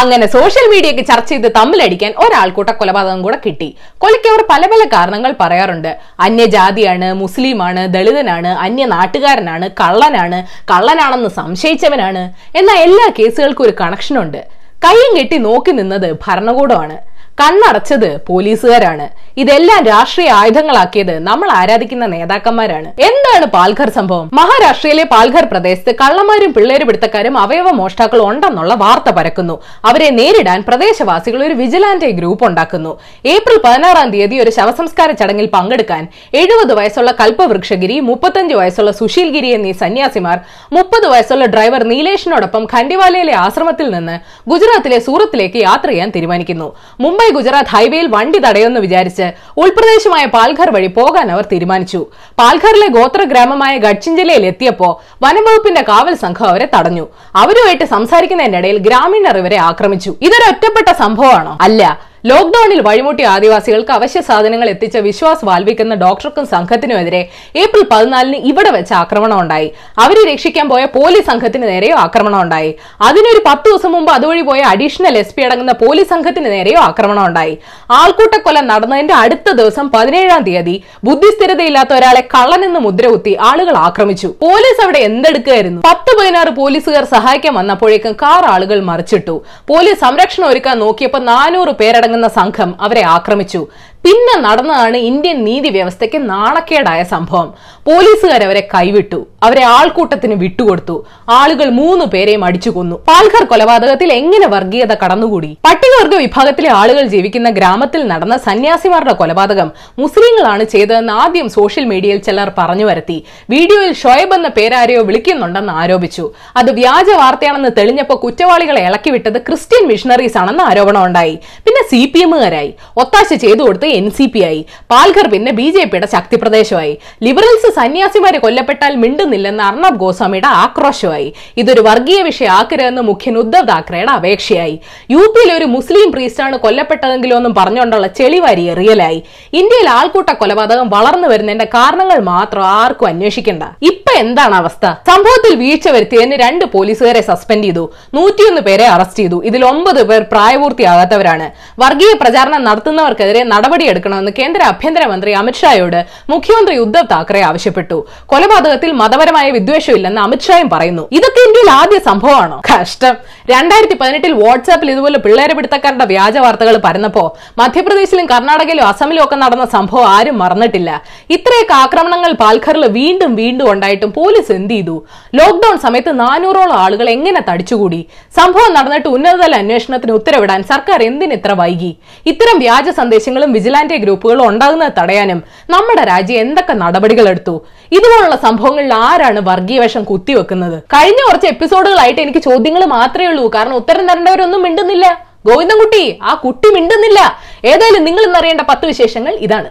അങ്ങനെ സോഷ്യൽ മീഡിയക്ക് ചർച്ച ചെയ്ത് തമ്മിലടിക്കാൻ ഒരാൾക്കൂട്ട കൊലപാതകം കൂടെ കിട്ടി. കൊലയ്ക്ക് അവർ പല പല കാരണങ്ങൾ പറയാറുണ്ട്. അന്യജാതിയാണ് മുസ്ലിമാണ് ദളിതനാണ് അന്യ നാട്ടുകാരനാണ് കള്ളനാണ് കള്ളനാണെന്ന് സംശയിച്ചവനാണ്. എന്ന എല്ലാ കേസുകൾക്കും ഒരു കണക്ഷനുണ്ട് കയ്യും കെട്ടി നോക്കി നിന്നത് ഭരണകൂടമാണ്. കണ്ണടച്ചത് പോലീസുകാരാണ്. ഇതെല്ലാം രാഷ്ട്രീയ ആയുധങ്ങളാക്കിയത് നമ്മൾ ആരാധിക്കുന്ന നേതാക്കന്മാരാണ്. എന്താണ് പാൽഘർ സംഭവം? മഹാരാഷ്ട്രയിലെ പാൽഘർ പ്രദേശത്ത് കള്ളന്മാരും പിള്ളേര് പിടുത്തക്കാരും അവയവ മോഷ്ടാക്കളും ഉണ്ടെന്നുള്ള വാർത്ത പരക്കുന്നു. അവരെ നേരിടാൻ പ്രദേശവാസികൾ ഒരു വിജിലാന്റെ ഗ്രൂപ്പ് ഉണ്ടാക്കുന്നു. ഏപ്രിൽ പതിനാറാം തീയതി ഒരു ശവസംസ്കാര ചടങ്ങിൽ പങ്കെടുക്കാൻ എഴുപത് വയസ്സുള്ള കൽപ്പവൃക്ഷഗിരി മുപ്പത്തഞ്ച് വയസ്സുള്ള സുശീൽ ഗിരി എന്നീ സന്യാസിമാർ മുപ്പത് വയസ്സുള്ള ഡ്രൈവർ നീലേഷിനോടൊപ്പം ഖണ്ഡിവാലയിലെ ആശ്രമത്തിൽ നിന്ന് ഗുജറാത്തിലെ സൂറത്തിലേക്ക് യാത്ര ചെയ്യാൻ തീരുമാനിക്കുന്നു. മുംബൈ ഗുജറാത്ത് ഹൈവേയിൽ വണ്ടി തടയുമെന്ന് വിചാരിച്ച് ഉൾപ്രദേശമായ പാൽഘർ വഴി പോകാൻ അവർ തീരുമാനിച്ചു. പാൽഘറിലെ ഗോത്ര ഗ്രാമമായ ഗഡ്ചിഞ്ചലയിൽ എത്തിയപ്പോ വനംവകുപ്പിന്റെ കാവൽ സംഘം അവരെ തടഞ്ഞു. അവരുമായിട്ട് സംസാരിക്കുന്നതിനിടയിൽ ഗ്രാമീണർ ഇവരെ ആക്രമിച്ചു. ഇതൊരു ഒറ്റപ്പെട്ട സംഭവമാണോ? അല്ല. ലോക്ഡൌണിൽ വഴിമുട്ടിയ ആദിവാസികൾക്ക് അവശ്യ സാധനങ്ങൾ എത്തിച്ച വിശ്വാസ് വാൽവിക്കുന്ന ഡോക്ടർക്കും സംഘത്തിനുമെതിരെ ഏപ്രിൽ പതിനാലിന് ഇവിടെ വെച്ച് ആക്രമണം ഉണ്ടായി. അവരെ രക്ഷിക്കാൻ പോയ പോലീസ് സംഘത്തിന് നേരെയോ ആക്രമണം ഉണ്ടായി. അതിനൊരു പത്ത് ദിവസം മുമ്പ് അതുവഴി പോയ അഡീഷണൽ എസ് അടങ്ങുന്ന പോലീസ് സംഘത്തിന് നേരെയോ ആക്രമണം ഉണ്ടായി. ആൾക്കൂട്ടക്കൊല നടന്നതിന്റെ അടുത്ത ദിവസം പതിനേഴാം തീയതി ബുദ്ധിസ്ഥിരതയില്ലാത്ത ഒരാളെ കള്ളനെന്ന് മുദ്രകുത്തി ആളുകൾ ആക്രമിച്ചു. പോലീസ് അവിടെ എന്തെടുക്കുകയായിരുന്നു? പത്ത് പതിനാറ് പോലീസുകാർ സഹായിക്കാൻ വന്നപ്പോഴേക്കും കാർ ആളുകൾ മറിച്ചിട്ടു. പോലീസ് സംരക്ഷണം ഒരുക്കാൻ നോക്കിയപ്പോൾ നാനൂറ് പേരടങ്ങുന്ന സംഘം അവരെ ആക്രമിച്ചു പിന്നെ നടന്നതാണ് ഇന്ത്യൻ നീതി വ്യവസ്ഥയ്ക്ക് നാണക്കേടായ സംഭവം. പോലീസുകാരവരെ കൈവിട്ടു. അവരെ ആൾക്കൂട്ടത്തിന് വിട്ടുകൊടുത്തു. ആളുകൾ മൂന്ന് പേരെയും അടിച്ചു കൊന്നു. പാൽഘർ കൊലപാതകത്തിൽ എങ്ങനെ വർഗീയത കടന്നുകൂടി? പട്ടികവർഗ വിഭാഗത്തിലെ ആളുകൾ ജീവിക്കുന്ന ഗ്രാമത്തിൽ നടന്ന സന്യാസിമാരുടെ കൊലപാതകം മുസ്ലിങ്ങളാണ് ചെയ്തതെന്ന് ആദ്യം സോഷ്യൽ മീഡിയയിൽ ചിലർ പറഞ്ഞു വരുത്തി. വീഡിയോയിൽ ഷോയബ് എന്ന പേരാരെയോ വിളിക്കുന്നുണ്ടെന്ന് ആരോപിച്ചു. അത് വ്യാജ വാർത്തയാണെന്ന് തെളിഞ്ഞപ്പോൾ കുറ്റവാളികളെ ഇളക്കിവിട്ടത് ക്രിസ്ത്യൻ മിഷണറീസ് ആണെന്ന് ആരോപണം ഉണ്ടായി പിന്നെ സി പി എമ്മുകാരായി. ഒത്താശ ചെയ്തു കൊടുത്ത് എൻ സി പി ആയി പാൽഘർ പിന്നെ ബി ജെ പിയുടെ ശക്തി പ്രദേശമായി ലിബറൽസ് സന്യാസിമാരെ കൊല്ലപ്പെട്ടാൽ മിണ്ടുന്നില്ലെന്ന് അർണബ് ഗോസ്വാമിയുടെ ആക്രോശമായി. ഇതൊരു വർഗീയ വിഷയമാക്കരുതെന്ന് മുഖ്യൻ ഉദ്ധവ് താക്കറെയുടെ അപേക്ഷയായി. യു പിയിലെ ഒരു മുസ്ലിം പ്രീസ്റ്റാണ് കൊല്ലപ്പെട്ടതെങ്കിലും ഒന്നും പറഞ്ഞുകൊണ്ടുള്ള ചെളിവാരി റിയലായി ഇന്ത്യയിൽ ആൾക്കൂട്ട കൊലപാതകം വളർന്നു വരുന്നതിന്റെ കാരണങ്ങൾ മാത്രം ആർക്കും അന്വേഷിക്കേണ്ട. ഇപ്പൊ എന്താണ് അവസ്ഥ? സംഭവത്തിൽ വീഴ്ച വരുത്തിയതിന് രണ്ട് പോലീസുകാരെ സസ്പെൻഡ് ചെയ്തു. നൂറ്റിയൊന്ന് പേരെ അറസ്റ്റ് ചെയ്തു. ഇതിൽ ഒമ്പത് പേർ പ്രായപൂർത്തിയാകാത്തവരാണ്. വർഗീയ പ്രചാരണം നടത്തുന്നവർക്കെതിരെ നടപടിയെടുക്കണമെന്ന് കേന്ദ്ര ആഭ്യന്തരമന്ത്രി അമിത്ഷായോട് മുഖ്യമന്ത്രി ഉദ്ധവ് താക്കറെ ആവശ്യപ്പെട്ടു. കൊലപാതകത്തിൽ മതപരമായ വിദ്വേഷമില്ലെന്ന് അമിത്ഷായും പറയുന്നു. ഇതൊക്കെ ഇന്ത്യയിൽ ആദ്യ സംഭവമാണോ? കഷ്ടം. രണ്ടായിരത്തി പതിനെട്ടിൽ വാട്സാപ്പിൽ ഇതുപോലെ പിള്ളേരെ പിടുത്തക്കാരുടെ വ്യാജ വാർത്തകൾ പരന്നപ്പോ മധ്യപ്രദേശിലും കർണാടകയിലും അസമിലും ഒക്കെ നടന്ന സംഭവം ആരും മറന്നിട്ടില്ല. ഇത്രയൊക്കെ ആക്രമണങ്ങൾ പാൽഘറിൽ വീണ്ടും വീണ്ടും ഉണ്ടായിട്ടും പോലീസ് എന്ത് ചെയ്തു? ലോക്ഡൌൺ സമയത്ത് നാനൂറോളം ആളുകൾ എങ്ങനെ തടിച്ചുകൂടി? സംഭവം നടന്നിട്ട് ഉന്നതതല അന്വേഷണത്തിന് ഉത്തരവിടാൻ സർക്കാർ എന്തിന് ഇത്ര വൈകി? ഇത്തരം വ്യാജ സന്ദേശങ്ങളും വിജിലാൻറെ ഗ്രൂപ്പുകൾ ഉണ്ടാകുന്നത് തടയാനും നമ്മുടെ രാജ്യം എന്തൊക്കെ നടപടികൾ എടുത്തു ഇതുപോലുള്ള സംഭവങ്ങളിൽ ആരാണ് വർഗീയവേഷം കുത്തിവെക്കുന്നത്? കഴിഞ്ഞ കുറച്ച് എപ്പിസോഡുകളായിട്ട് എനിക്ക് ചോദ്യങ്ങൾ മാത്രമേ ഉള്ളൂ. കാരണം ഉത്തരം തരേണ്ടവരൊന്നും മിണ്ടുന്നില്ല. ഗോവിന്ദൻകുട്ടി ആ കുട്ടി മിണ്ടുന്നില്ല. ഏതായാലും നിങ്ങൾ ഇന്നറിയേണ്ട പത്ത് വിശേഷങ്ങൾ ഇതാണ്.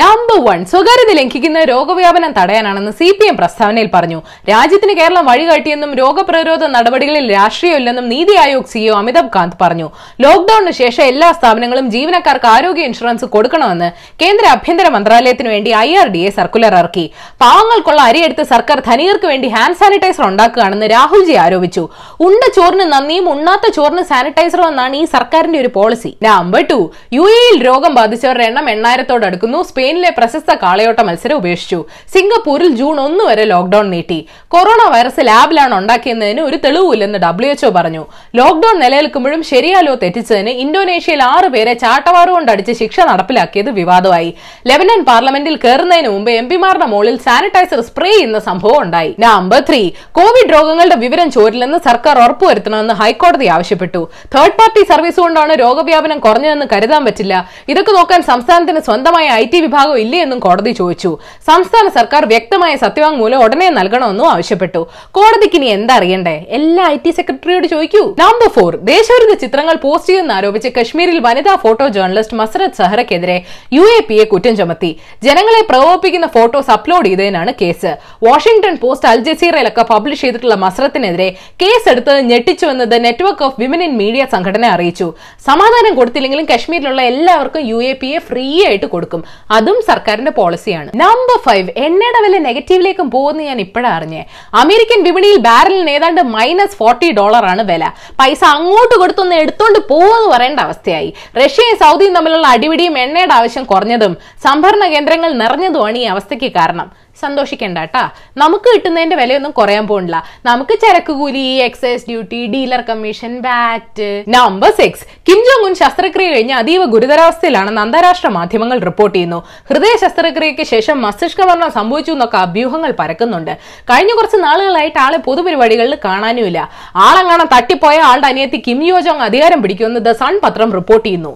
നമ്പർ വൺ സ്വകാര്യത ലംഘിക്കുന്ന രോഗവ്യാപനം തടയാനാണെന്ന് സി പി എം പ്രസ്താവനയിൽ പറഞ്ഞു. രാജ്യത്തിന് കേരളം വഴികാട്ടിയെന്നും രോഗപ്രതിരോധ നടപടികളിൽ രാഷ്ട്രീയമില്ലെന്നും നീതി ആയോഗ് സിഇഒ അമിതാഭ് കാന്ത് പറഞ്ഞു. ലോക്ഡൌണിന് ശേഷം എല്ലാ സ്ഥാപനങ്ങളും ജീവനക്കാർക്ക് ആരോഗ്യ ഇൻഷുറൻസ് കൊടുക്കണമെന്ന് കേന്ദ്ര ആഭ്യന്തര മന്ത്രാലയത്തിന് വേണ്ടി I R D A circular ഇറക്കി. പാവങ്ങൾക്കുള്ള അരിയെടുത്ത് സർക്കാർ ധനികർക്ക് വേണ്ടി ഹാൻഡ് സാനിറ്റൈസർ ഉണ്ടാക്കുകയാണെന്ന് രാഹുൽജി ആരോപിച്ചു. ഉണ്ട ചോറിന് നന്ദിയും ഉണ്ണാത്ത ചോറിന് സാനിറ്റൈസറും എന്നാണ് ഈ സർക്കാരിന്റെ ഒരു പോളിസി നമ്പർ ടു യു എയിൽ രോഗം ബാധിച്ചവരുടെ എണ്ണം എണ്ണായിരത്തോട് അടുക്കുന്നു. സ്പെയിനിലെ പ്രശസ്ത കാളയോട്ട മത്സരം ഉപേക്ഷിച്ചു. സിംഗപ്പൂരിൽ ജൂൺ ഒന്ന് വരെ ലോക്ഡൌൺ നീട്ടി. കൊറോണ വൈറസ് ലാബിലാണ് ഉണ്ടാക്കിയതിന് ഒരു തെളിവില്ലെന്ന് ഡബ്ല്യു എച്ച്ഒ പറഞ്ഞു. ലോക്ഡൌൺ നിലനിൽക്കുമ്പോഴും ശരിയാലോ തെറ്റിച്ചതിന് ഇന്തോനേഷ്യയിൽ ആറ് പേരെ ചാട്ടവാറ് കൊണ്ട് അടിച്ച് ശിക്ഷ നടപ്പിലാക്കിയത് വിവാദമായി. ലെബനൻ പാർലമെന്റിൽ കയറുന്നതിന് മുമ്പ് എം പിമാരുടെ മുകളിൽ സാനിറ്റൈസർ സ്പ്രേ ചെയ്യുന്ന സംഭവം ഉണ്ടായി. Number three. കോവിഡ് രോഗങ്ങളുടെ വിവരം ചോരില്ലെന്ന് സർക്കാർ ഉറപ്പുവരുത്തണമെന്ന് ഹൈക്കോടതി ആവശ്യപ്പെട്ടു. തേർഡ് പാർട്ടി സർവീസ് കൊണ്ടാണ് രോഗവ്യാപനം കുറഞ്ഞതെന്ന് കരുതാൻ പറ്റില്ല. ഇതൊക്കെ നോക്കാൻ സംസ്ഥാനത്തിന് സ്വന്തമായ ഐ ടി വിഭാഗം ഇല്ലേ എന്നും കോടതി ചോദിച്ചു. സംസ്ഥാന സർക്കാർ വ്യക്തമായ സത്യവാങ്മൂലം ഉടനെ നൽകണമെന്നും ആവശ്യപ്പെട്ടു. കോടതിക്ക് ഇനി എന്താ അറിയണ്ടേ? എല്ലാ ഐ ടി സെക്രട്ടറിയോട് ചോദിക്കൂ. നമ്പർ ഫോർ ദേശവിരുദ്ധ ചിത്രങ്ങൾ പോസ്റ്റ് ചെയ്യുന്ന ആരോപിച്ച് കശ്മീരിൽ വനിതാ ഫോട്ടോ ജേർണലിസ്റ്റ് മസ്രത് സഹറയ്ക്കെതിരെ യു എ പി എ കുറ്റം ചുമത്തി. ജനങ്ങളെ പ്രകോപിപ്പിക്കുന്ന ഫോട്ടോസ് അപ്ലോഡ് ചെയ്തതിനാണ് കേസ്. വാഷിംഗ്ടൺ പോസ്റ്റ് അൽ ജസീറയിലൊക്കെ പബ്ലിഷ് ചെയ്തിട്ടുള്ള മസറത്തിനെതിരെ കേസ് എടുത്തത് ഞെട്ടിച്ചുവെന്നത് network of women in media സംഘടന അറിയിച്ചു. സമാധാനം കൊടുത്തില്ലെങ്കിലും കശ്മീരിലുള്ള എല്ലാവർക്കും U A P A free ആയിട്ട് കൊടുക്കും. അത് അതും സർക്കാരിന്റെ പോളിസിയാണ്. നമ്പർ ഫൈവ് എണ്ണയുടെ വില നെഗറ്റീവിലേക്കും പോകുന്ന ഞാൻ ഇപ്പോഴാണ് അറിഞ്ഞേ. അമേരിക്കൻ വിപണിയിൽ ബാരലിന് ഏതാണ്ട് മൈനസ് ഫോർട്ടി ഡോളർ ആണ് വില. പൈസ അങ്ങോട്ട് കൊടുത്തൊന്ന് എടുത്തോണ്ട് പോവെന്ന് പറയേണ്ട അവസ്ഥയായി. റഷ്യയും സൗദിയും തമ്മിലുള്ള അടിപിടിയും എണ്ണയുടെ ആവശ്യം കുറഞ്ഞതും സംഭരണ കേന്ദ്രങ്ങൾ നിറഞ്ഞതുമാണ് ഈ അവസ്ഥയ്ക്ക് കാരണം. സന്തോഷിക്കണ്ട കേട്ടാ നമുക്ക് കിട്ടുന്നതിന്റെ വിലയൊന്നും കുറയാൻ പോകണില്ല നമുക്ക് ചരക്ക് കൂലി excise duty dealer commission VAT number six Kim Un ശസ്ത്രക്രിയ കഴിഞ്ഞ് അതീവ ഗുരുതരാവസ്ഥയിലാണെന്ന് അന്താരാഷ്ട്ര മാധ്യമങ്ങൾ റിപ്പോർട്ട് ചെയ്യുന്നു. ഹൃദയ ശസ്ത്രക്രിയയ്ക്ക് ശേഷം മസ്തിഷ്ക മരണം സംഭവിച്ചു എന്നൊക്കെ അഭ്യൂഹങ്ങൾ പരക്കുന്നുണ്ട്. കഴിഞ്ഞ കുറച്ച് നാളുകളായിട്ട് ആളെ പൊതുപരിപാടികളിൽ കാണാനുമില്ല. ആളെങ്ങാണം തട്ടിപ്പോയ ആളുടെ അനിയത്തി കിം യോജോങ് അധികാരം പിടിക്കുമെന്ന് ദ സൺ പത്രം റിപ്പോർട്ട് ചെയ്യുന്നു.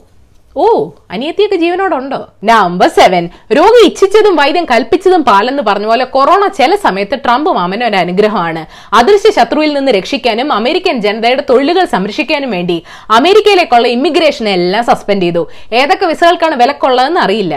ഓ അനിയത്തിയൊക്കെ ജീവനോടുണ്ടോ? നമ്പർ സെവൻ രോഗി ഇച്ഛിച്ചതും വൈദ്യം കൽപ്പിച്ചതും പാലെന്ന് പറഞ്ഞ പോലെ കൊറോണ ചില സമയത്ത് ട്രംപ് മാമന് ഒരു അനുഗ്രഹമാണ്. അദൃശ്യ ശത്രുവിൽ നിന്ന് രക്ഷിക്കാനും അമേരിക്കൻ ജനതയുടെ തൊഴിലുകൾ സംരക്ഷിക്കാനും വേണ്ടി അമേരിക്കയിലേക്കുള്ള ഇമിഗ്രേഷൻ എല്ലാം സസ്പെൻഡ് ചെയ്തു. ഏതൊക്കെ വിസകൾക്കാണ് വിലക്കുള്ളതെന്ന് അറിയില്ല.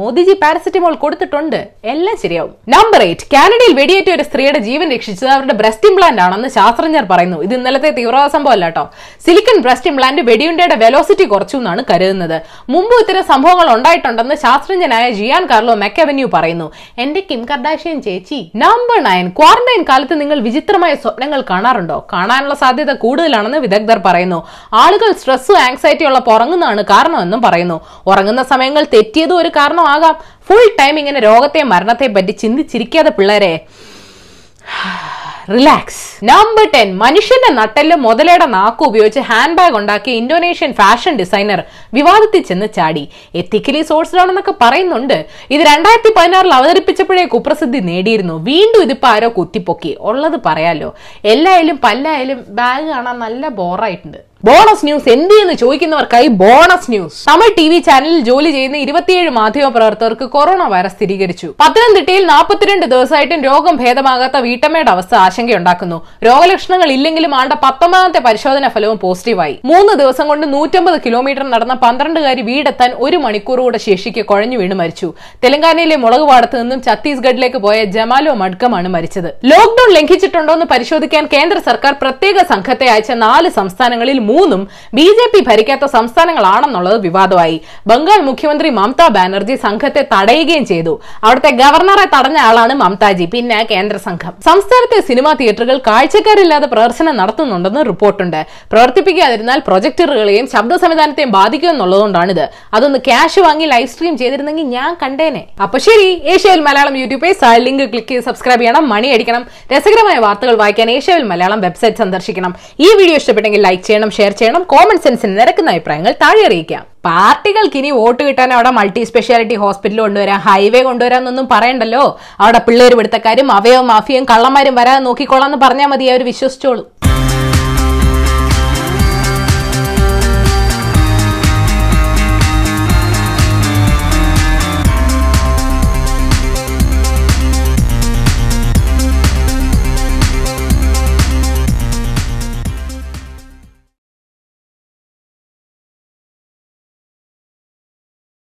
മോദിജി പാരസെറ്റമോൾ കൊടുത്തിട്ടുണ്ട്. എല്ലാം ശരിയാവും. നമ്പർ എയ്റ്റ് കാനഡയിൽ വെടിയേറ്റ ഒരു സ്ത്രീയുടെ ജീവൻ രക്ഷിച്ചത് അവരുടെ ബ്രസ്റ്റ് ഇംപ്ലാന്റ് ആണെന്ന് ശാസ്ത്രജ്ഞർ പറയുന്നു. ഇത് ഇന്നലത്തെ തീവ്രവാദ സംഭവം അല്ല കേട്ടോ. സിലിക്കൺ ബ്രസ്റ്റ് ഇംപ്ലാന്റ് വെടിയുണ്ടയുടെ വെലോസിറ്റി കുറച്ചു എന്നാണ് കരുതുന്നത്. മുമ്പ് ഇത്തരം സംഭവങ്ങൾ ഉണ്ടായിട്ടുണ്ടെന്ന് ശാസ്ത്രജ്ഞനായ ജിയാൻ കാർലോ മെക്കവന്യൂ പറയുന്നു. എന്റെ കിം കർഡാഷ്യൻ ചേച്ചി നമ്പർ നയൻ ക്വാറന്റൈൻ കാലത്ത് നിങ്ങൾ വിചിത്രമായ സ്വപ്നങ്ങൾ കാണാറുണ്ടോ? കാണാനുള്ള സാധ്യത കൂടുതലാണെന്ന് വിദഗ്ധർ പറയുന്നു. ആളുകൾ സ്ട്രെസ്സും ആങ്സൈറ്റി ഉള്ളപ്പോൾ ഉറങ്ങുന്നതാണ് കാരണമെന്നും പറയുന്നു. ഉറങ്ങുന്ന സമയങ്ങൾ തെറ്റിയതും ഒരു കാരണമാകാം. ഫുൾ ടൈം ഇങ്ങനെ രോഗത്തെ മരണത്തെ പറ്റി ചിന്തിച്ചിരിക്കാതെ പിള്ളേരെ. റിലാക്സ് നമ്പർ ടെൻ മനുഷ്യന്റെ നട്ടെല്ലും മുതലയുടെ നാക്ക് ഉപയോഗിച്ച് ഹാൻഡ് ബാഗ് ഉണ്ടാക്കിയ ഇന്തോനേഷ്യൻ ഫാഷൻ ഡിസൈനർ വിവാദത്തിൽ ചെന്ന് ചാടി. എത്തിക്കലി സോഴ്സ്ഡ് ആണെന്നൊക്കെ പറയുന്നുണ്ട്. ഇത് രണ്ടായിരത്തി പതിനാറിൽ അവതരിപ്പിച്ചപ്പോഴേ കുപ്രസിദ്ധി നേടിയിരുന്നു. വീണ്ടും ഇതിപ്പോ ആരോ കുത്തിപ്പൊക്കി. ഉള്ളത് പറയാലോ. എല്ലായാലും പല്ലായാലും ബാഗ് കാണാൻ നല്ല ബോറായിട്ടുണ്ട് ബോണസ് ന്യൂസ് എന്ത് എന്ന് ചോദിക്കുന്നവർക്കായി bonus news Tamil T V ചാനലിൽ ജോലി ചെയ്യുന്ന ഇരുപത്തിയേഴ് മാധ്യമ പ്രവർത്തകർക്ക് കൊറോണ വൈറസ് സ്ഥിരീകരിച്ചു. പത്തനംതിട്ടയിൽ നാൽപ്പത്തിരണ്ട് ദിവസമായിട്ടും രോഗം ഭേദമാകാത്ത വീട്ടമ്മയുടെ അവസ്ഥ ആശങ്കയുണ്ടാക്കുന്നു. രോഗലക്ഷണങ്ങൾ ഇല്ലെങ്കിലും ആണ്ട പത്തൊമ്പതാമത്തെ പരിശോധന ഫലവും പോസിറ്റീവായി മൂന്ന് ദിവസം കൊണ്ട് നൂറ്റമ്പത് കിലോമീറ്റർ നടന്ന പന്ത്രണ്ടുകാരി വീടെത്താൻ ഒരു മണിക്കൂറോടെ ശേഷിക്ക് കുഴഞ്ഞു വീണ് മരിച്ചു. തെലങ്കാനയിലെ മുളക് പാടത്ത് നിന്നും ഛത്തീസ്ഗഡിലേക്ക് പോയ ജമാലോ മഡ്കമാണ് മരിച്ചത്. ലോക്ഡൌൺ ലംഘിച്ചിട്ടുണ്ടോ എന്ന് പരിശോധിക്കാൻ കേന്ദ്ര സർക്കാർ പ്രത്യേക സംഘത്തെ അയച്ച നാല് സംസ്ഥാനങ്ങളിൽ മൂന്നും ബി ജെ പി ഭരിക്കാത്ത സംസ്ഥാനങ്ങളാണെന്നുള്ളത് വിവാദമായി. ബംഗാൾ മുഖ്യമന്ത്രി മമതാ ബാനർജി സംഘത്തെ തടയുകയും ചെയ്തു. അവിടുത്തെ ഗവർണറെ തടഞ്ഞ ആളാണ് മമതാജി പിന്നെ കേന്ദ്ര സംഘം. സംസ്ഥാനത്തെ സിനിമാ തിയേറ്ററുകൾ കാഴ്ചക്കാരില്ലാതെ പ്രദർശനം നടത്തുന്നുണ്ടെന്ന് റിപ്പോർട്ടുണ്ട്. പ്രവർത്തിപ്പിക്കാതിരുന്നാൽ പ്രൊജക്ടറുകളെയും ശബ്ദ സംവിധാനത്തെയും ബാധിക്കും എന്നുള്ളതുകൊണ്ടാണിത്. അതൊന്ന് ക്യാഷ് വാങ്ങി ലൈവ് സ്ട്രീം ചെയ്തിരുന്നെങ്കിൽ ഞാൻ കണ്ടേനെ. അപ്പൊ ശരി ഏഷ്യയിൽ Malayalam YouTube page link click ചെയ്ത് സബ്സ്ക്രൈബ് ചെയ്യണം. മണി അടിക്കണം. രസകരമായ വാർത്തകൾ വായിക്കാൻ ഏഷ്യയിൽ മലയാളം വെബ്സൈറ്റ് സന്ദർശിക്കണം. ഈ വീഡിയോ ഇഷ്ടപ്പെട്ടെങ്കിൽ ലൈക്ക് ചെയ്യണം ഷെയർ ചെയ്യണം. കോമൺ സെൻസിന് നിരക്കുന്ന അഭിപ്രായങ്ങൾ താഴെ അറിയിക്കാം. പാർട്ടികൾക്ക് ഇനി വോട്ട് കിട്ടാൻ അവിടെ മൾട്ടി സ്പെഷ്യാലിറ്റി ഹോസ്പിറ്റൽ കൊണ്ടുവരാം ഹൈവേ കൊണ്ടുവരാന്നൊന്നും പറയണ്ടല്ലോ. അവിടെ പിള്ളേർ പിടുത്തക്കാരും അവയോ മാഫിയും കള്ളന്മാരും വരാതെ നോക്കിക്കോളാന്ന് പറഞ്ഞാൽ മതി അവർ വിശ്വസിച്ചോളൂ.